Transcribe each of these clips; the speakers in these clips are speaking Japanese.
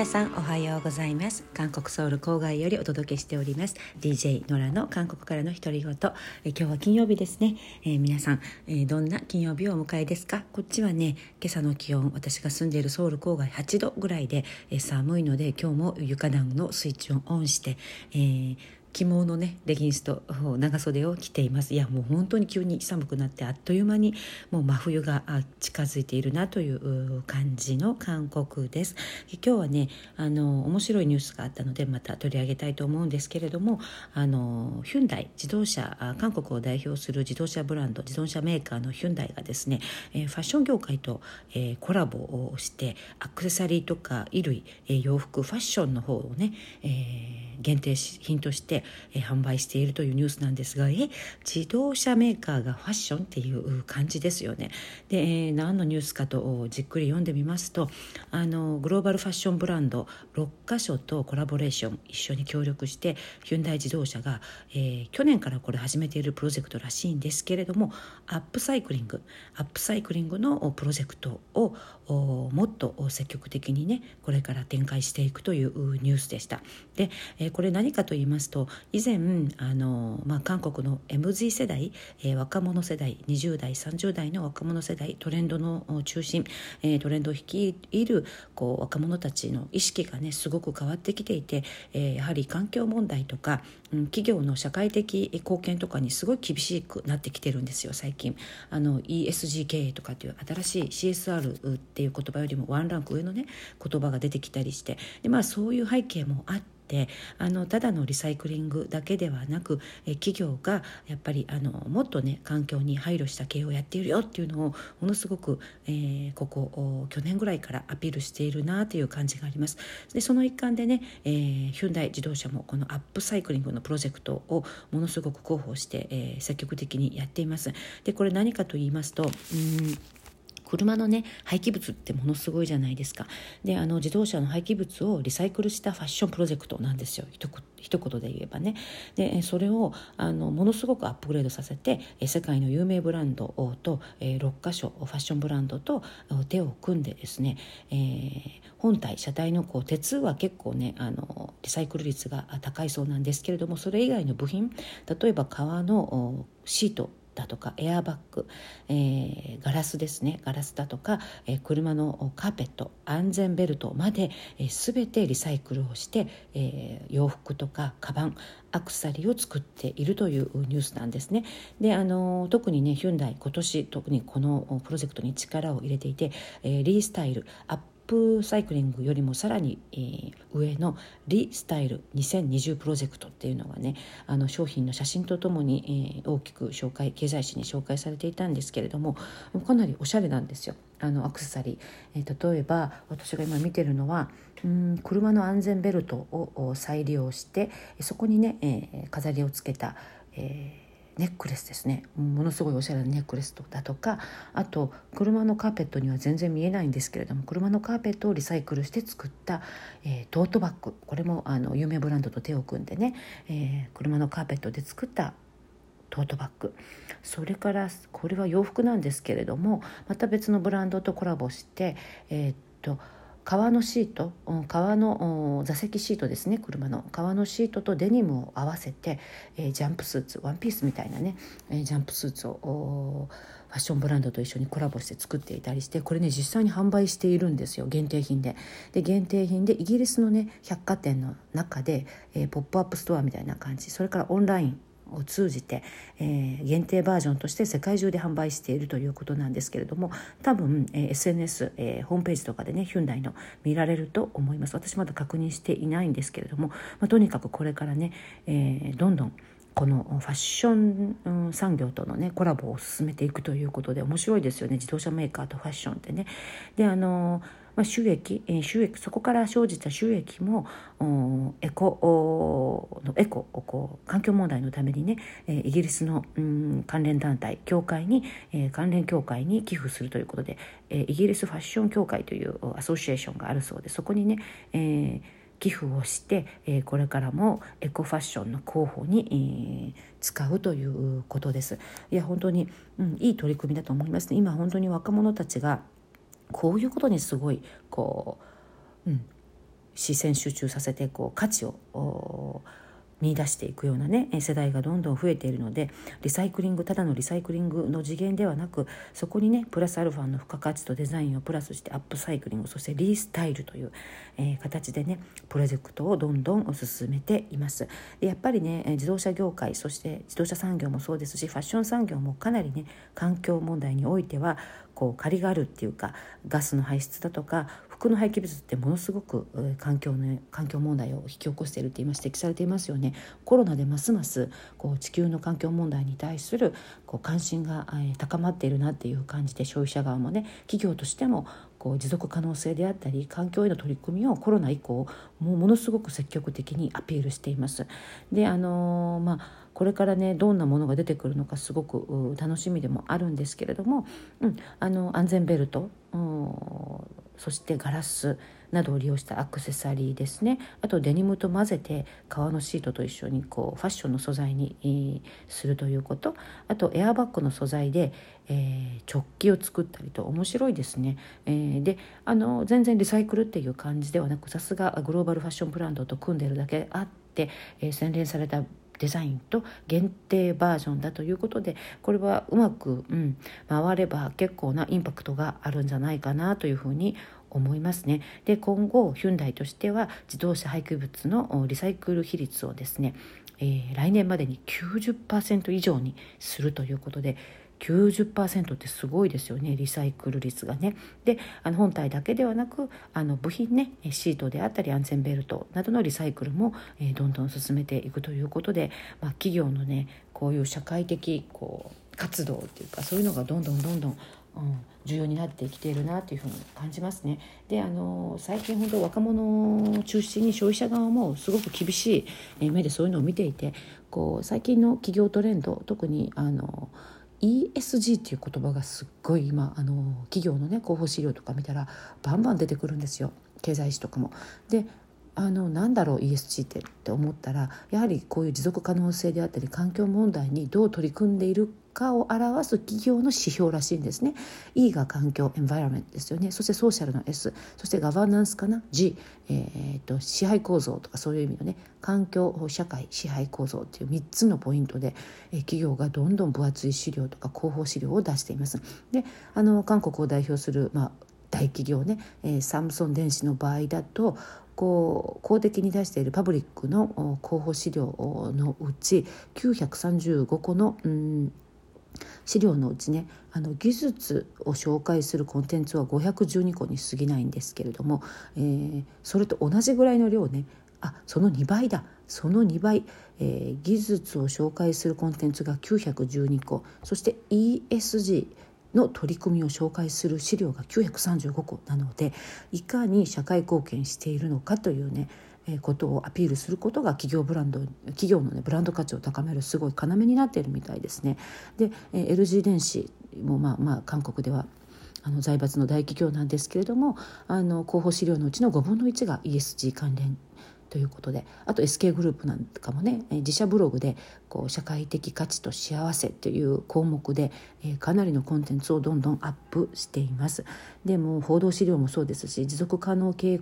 皆さんおはようございます。韓国ソウル郊外よりお届けしております。DJ ノラの韓国からの独り言。え今日は金曜日ですね、えー、皆さん、えー、どんな金曜日をお迎えですか？こっちはね今朝の気温私が住んでいるソウル郊外8度ぐらいで、えー、寒いので今日も床暖のスイッチをオンして、えー着物のねレギンスと長袖を着ています。いやもう本当に急に寒くなってあっという間にもう真冬が近づいているなという感じの韓国です。今日はねあの面白いニュースがあったのでまた取り上げたいと思うんですけれどもあのヒュンダイ自動車韓国を代表する自動車ブランド自動車メーカーのヒュンダイがですねファッション業界とコラボをしてアクセサリーとか衣類洋服ファッションの方をね限定品としてえ販売しているというニュースなんですがえ自動車メーカーがファッションっていう感じですよね。で、えー、何のニュースかとじっくり読んでみますとあのグローバルファッションブランド6カ所とコラボレーション一緒に協力してヒュンダイ自動車が、えー、去年からこれ始めているプロジェクトらしいんですけれどもアップサイクリングアップサイクリングのプロジェクトをもっと積極的にねこれから展開していくというニュースでした。で、これ何かと言いますと以前あの、まあ、韓国の MZ 世代、若者世代20代30代の若者世代トレンドの中心、トレンドを率いるこう若者たちの意識がねすごく変わってきていて、やはり環境問題とか、企業の社会的貢献とかにすごい厳しくなってきてるんですよ最近あの ESG 経営とかっていう新しい CSR ってていう言葉よりもワンランク上のね言葉が出てきたりしてで、まあ、そういう背景もあってあのただのリサイクリングだけではなくえ企業がやっぱりあのもっとね環境に配慮した経営をやっているよっていうのをものすごく、えー、ここ去年ぐらいからアピールしているなという感じがあります。でその一環でね、えー、ヒュンダイ自動車もこのアップサイクリングのプロジェクトをものすごく広報して、えー、積極的にやっています。でこれ何かと言いますとうん車のね廃棄物ってものすごいじゃないですか。であの自動車の廃棄物をリサイクルしたファッションプロジェクトなんですよ。一言で言えばね。でそれをあのものすごくアップグレードさせて世界の有名ブランドと6か所ファッションブランドと手を組んでですね、えー、本体車体のこう鉄は結構ねあのリサイクル率が高いそうなんですけれどもそれ以外の部品例えば革のシートだとかエアバッグ、えー、ガラスですねガラスだとか、えー、車のカーペット安全ベルトまで、えー、全てリサイクルをして、えー、洋服とかカバンアクセサリーを作っているというニュースなんですね。であの特にねヒュンダイ今年特にこのプロジェクトに力を入れていて、えー、リースタイルアッププサイクリングよりもさらに、えー、上のリスタイル2020プロジェクトっていうのがねあの商品の写真とともに、えー、大きく紹介経済誌に紹介されていたんですけれどもかなりおしゃれなんですよ。あのアクセサリー、えー、例えば私が今見てるのはうん車の安全ベルトを再利用してそこにね、えー、飾りをつけた、えーネックレスですね。ものすごいおしゃれなネックレスだとかあと車のカーペットには全然見えないんですけれども車のカーペットをリサイクルして作った、えー、トートバッグ。これもあの有名ブランドと手を組んでね、えー、車のカーペットで作ったトートバッグ。それからこれは洋服なんですけれどもまた別のブランドとコラボしてえー、っと革のシート革の座席シートですね車の革のシートとデニムを合わせて、えー、ジャンプスーツワンピースみたいなね、えー、ジャンプスーツをファッションブランドと一緒にコラボして作っていたりしてこれね実際に販売しているんですよ限定品で。で限定品でイギリスのね百貨店の中で、えー、ポップアップストアみたいな感じそれからオンラインを通じて、えー、限定バージョンとして世界中で販売しているということなんですけれども多分、えー、SNS、えー、ホームページとかでねヒュンダイの見られると思います。私まだ確認していないんですけれども、まあ、とにかくこれからね、えー、どんどんこのファッション産業とのねコラボを進めていくということで面白いですよね自動車メーカーとファッションってね。であのまあ、収益、収益そこから生じた収益もエコのエコこう環境問題のためにね、イギリスの、うん、関連団体協会に、関連協会に寄付するということで、イギリスファッション協会というアソシエーションがあるそうでそこにね、えー、寄付をして、えー、これからもエコファッションの候補に、えー、使うということです。いや本当に、うん、いい取り組みだと思いますね。今本当に若者たちがこういうことにすごいこう、うん、視線集中させてこう価値を見出していくようなね世代がどんどん増えているのでリサイクリングただのリサイクリングの次元ではなくそこにねプラスアルファの付加価値とデザインをプラスしてアップサイクリングそしてリースタイルという、えー、形でねプロジェクトをどんどん進めています。でやっぱりね自動車業界そして自動車産業もそうですしファッション産業もかなりね環境問題においてはこう借りがあるっていうかガスの排出だとか服の廃棄物ってものすごく環境の環境問題を引き起こしているって今指摘されていますよねコロナでますますこう地球の環境問題に対するこう関心が高まっているなっていう感じで消費者側もね企業としてもこう持続可能性であったり環境への取り組みをコロナ以降もうものすごく積極的にアピールしています。であのー、まあこれからねどんなものが出てくるのかすごく楽しみでもあるんですけれども、うん、あの安全ベルト、そしてガラスなどを利用したアクセサリーですね。あとデニムと混ぜて革のシートと一緒にこうファッションの素材にするということ。あとエアバッグの素材で、えー、直帰を作ったりと面白いですね、えー、であの全然リサイクルっていう感じではなくさすがグローバルファッションブランドと組んでるだけあって、えー、洗練されたデザインと限定バージョンだということでこれはうまく、うん、回れば結構なインパクトがあるんじゃないかなというふうに思いますね。で今後ヒュンダイとしては自動車廃棄物のリサイクル比率をですね、えー、来年までに90%以上にするということで90%ってすごいですよねリサイクル率がね。であの本体だけではなくあの部品ねシートであったり安全ベルトなどのリサイクルも、えー、どんどん進めていくということで、まあ、企業のねこういう社会的こう活動っていうかそういうのがどんどんどんどんうん、重要になってきているなというふうに感じますね。であの最近本当若者を中心に消費者側もすごく厳しい目でそういうのを見ていてこう最近の企業トレンド特にあの ESG っていう言葉がすっごい今あの企業のね広報資料とか見たらバンバン出てくるんですよ経済誌とかも。であのなんだろう ESG ってって思ったらやはりこういう持続可能性であったり環境問題にどう取り組んでいるかを表す企業の指標らしいんですね。E が環境エンバイラメントですよね。そしてソーシャルの S そしてガバナンスかな？G、えーと、支配構造とかそういう意味のね。環境社会支配構造っていう3つのポイントで、えー、企業がどんどん分厚い資料とか広報資料を出しています。であの韓国を代表する、まあ、大企業ね、えー、サムソン電子の場合だとこう公的に出しているパブリックの広報資料のうち935個の、うん資料のうちねあの技術を紹介するコンテンツは512個に過ぎないんですけれども、えー、それと同じぐらいの量ねあその2倍だその2倍、えー、技術を紹介するコンテンツが912個そして ESG の取り組みを紹介する資料が935個なのでいかに社会貢献しているのかというねことをアピールすることが企業ブランド企業の、ね、ブランド価値を高めるすごい要になっているみたいですね。で LG 電子もまあまあ韓国ではあの財閥の大企業なんですけれどもあの広報資料のうちの5分の1が ESG 関連ということであと SK グループなんかもね自社ブログでこう社会的価値と幸せという項目で、えかなりのコンテンツをどんどんアップしています。でも報道資料もそうですし持続可能経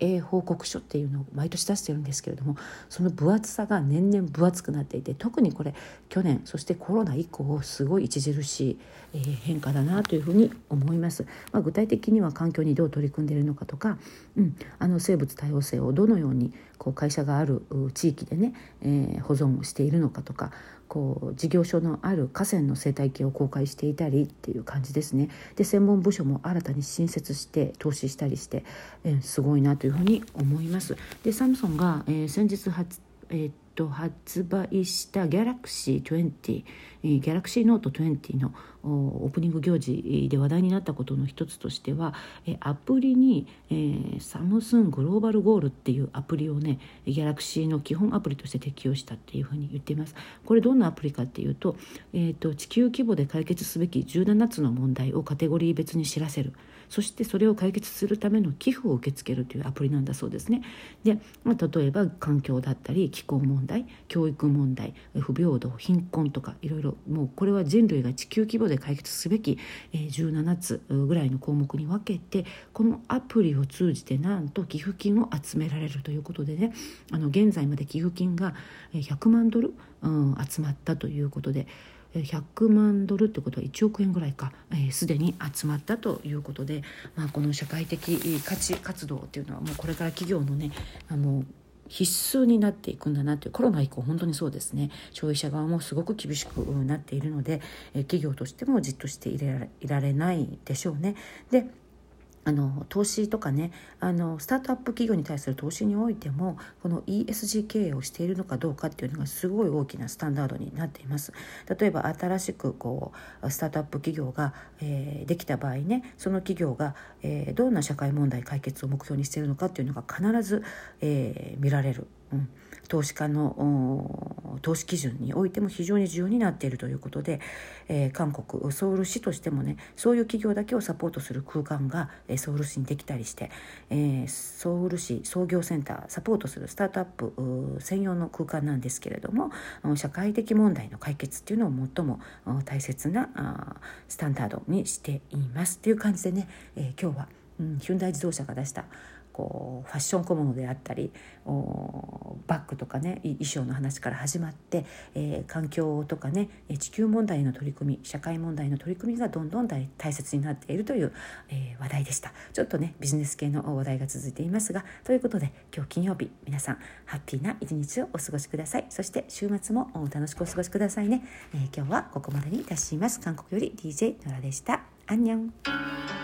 営報告書っていうのを毎年出してるんですけれどもその分厚さが年々分厚くなっていて特にこれ去年そしてコロナ以降すごい著しい、え変化だなというふうに思います、まあ、具体的には環境にどう取り組んでいるのかとか、うん、あの生物多様性をどのようにこう会社がある地域でね、えー、保存しているのかとかこう事業所のある河川の生態系を公開していたりっていう感じですね。で専門部署も新たに新設して投資したりして、えー、すごいなというふうに思います。でサムソンが、えー、先日発、えーと発売したギャラクシー20、えー、ギャラクシーノート20のオープニング行事で話題になったことの一つとしては、え、アプリに、えー、サムスングローバルゴールっていうアプリをねギャラクシーの基本アプリとして適用したっていうふうに言っています。これどんなアプリかっていうと,、えーと、地球規模で解決すべき17つの問題をカテゴリー別に知らせる。そしてそれを解決するための寄付を受け付けるというアプリなんだそうですね。で、まあ、例えば環境だったり気候問題教育問題不平等貧困とかいろいろもうこれは人類が地球規模で解決すべき17つぐらいの項目に分けてこのアプリを通じてなんと寄付金を集められるということでねあの現在まで寄付金が100万ドル、うん、集まったということで。100万ドルってことは1億円ぐらいかすで、ー、に集まったということで、まあ、この社会的価値活動っていうのはもうこれから企業のねあの必須になっていくんだなというコロナ以降本当にそうですね消費者側もすごく厳しくなっているので企業としてもじっとしていられないでしょうね。であの投資とかねあのスタートアップ企業に対する投資においてもこの ESG 経営をしているのかどうかっていうのがすごい大きなスタンダードになっています例えば新しくこうスタートアップ企業が、えー、できた場合ねその企業が、えー、どんな社会問題解決を目標にしているのかっていうのが必ず、えー、見られる。うん。投資家の投資基準においても非常に重要になっているということで、えー、韓国ソウル市としてもねそういう企業だけをサポートする空間がソウル市にできたりして、えー、ソウル市創業センターサポートするスタートアップ専用の空間なんですけれども社会的問題の解決っていうのを最も大切なスタンダードにしていますっていう感じでね、え、今日は、うん、ヒュンダイ自動車が出したこうファッション小物であったりバッグとかね衣装の話から始まって、えー、環境とかね地球問題の取り組み社会問題の取り組みがどんどん大切になっているという、えー、話題でした。ちょっとねビジネス系の話題が続いていますがということで今日金曜日皆さんハッピーな一日をお過ごしください。そして週末も楽しくお過ごしくださいね、えー、今日はここまでにいたします。韓国より DJ ノラでした。アンニョン。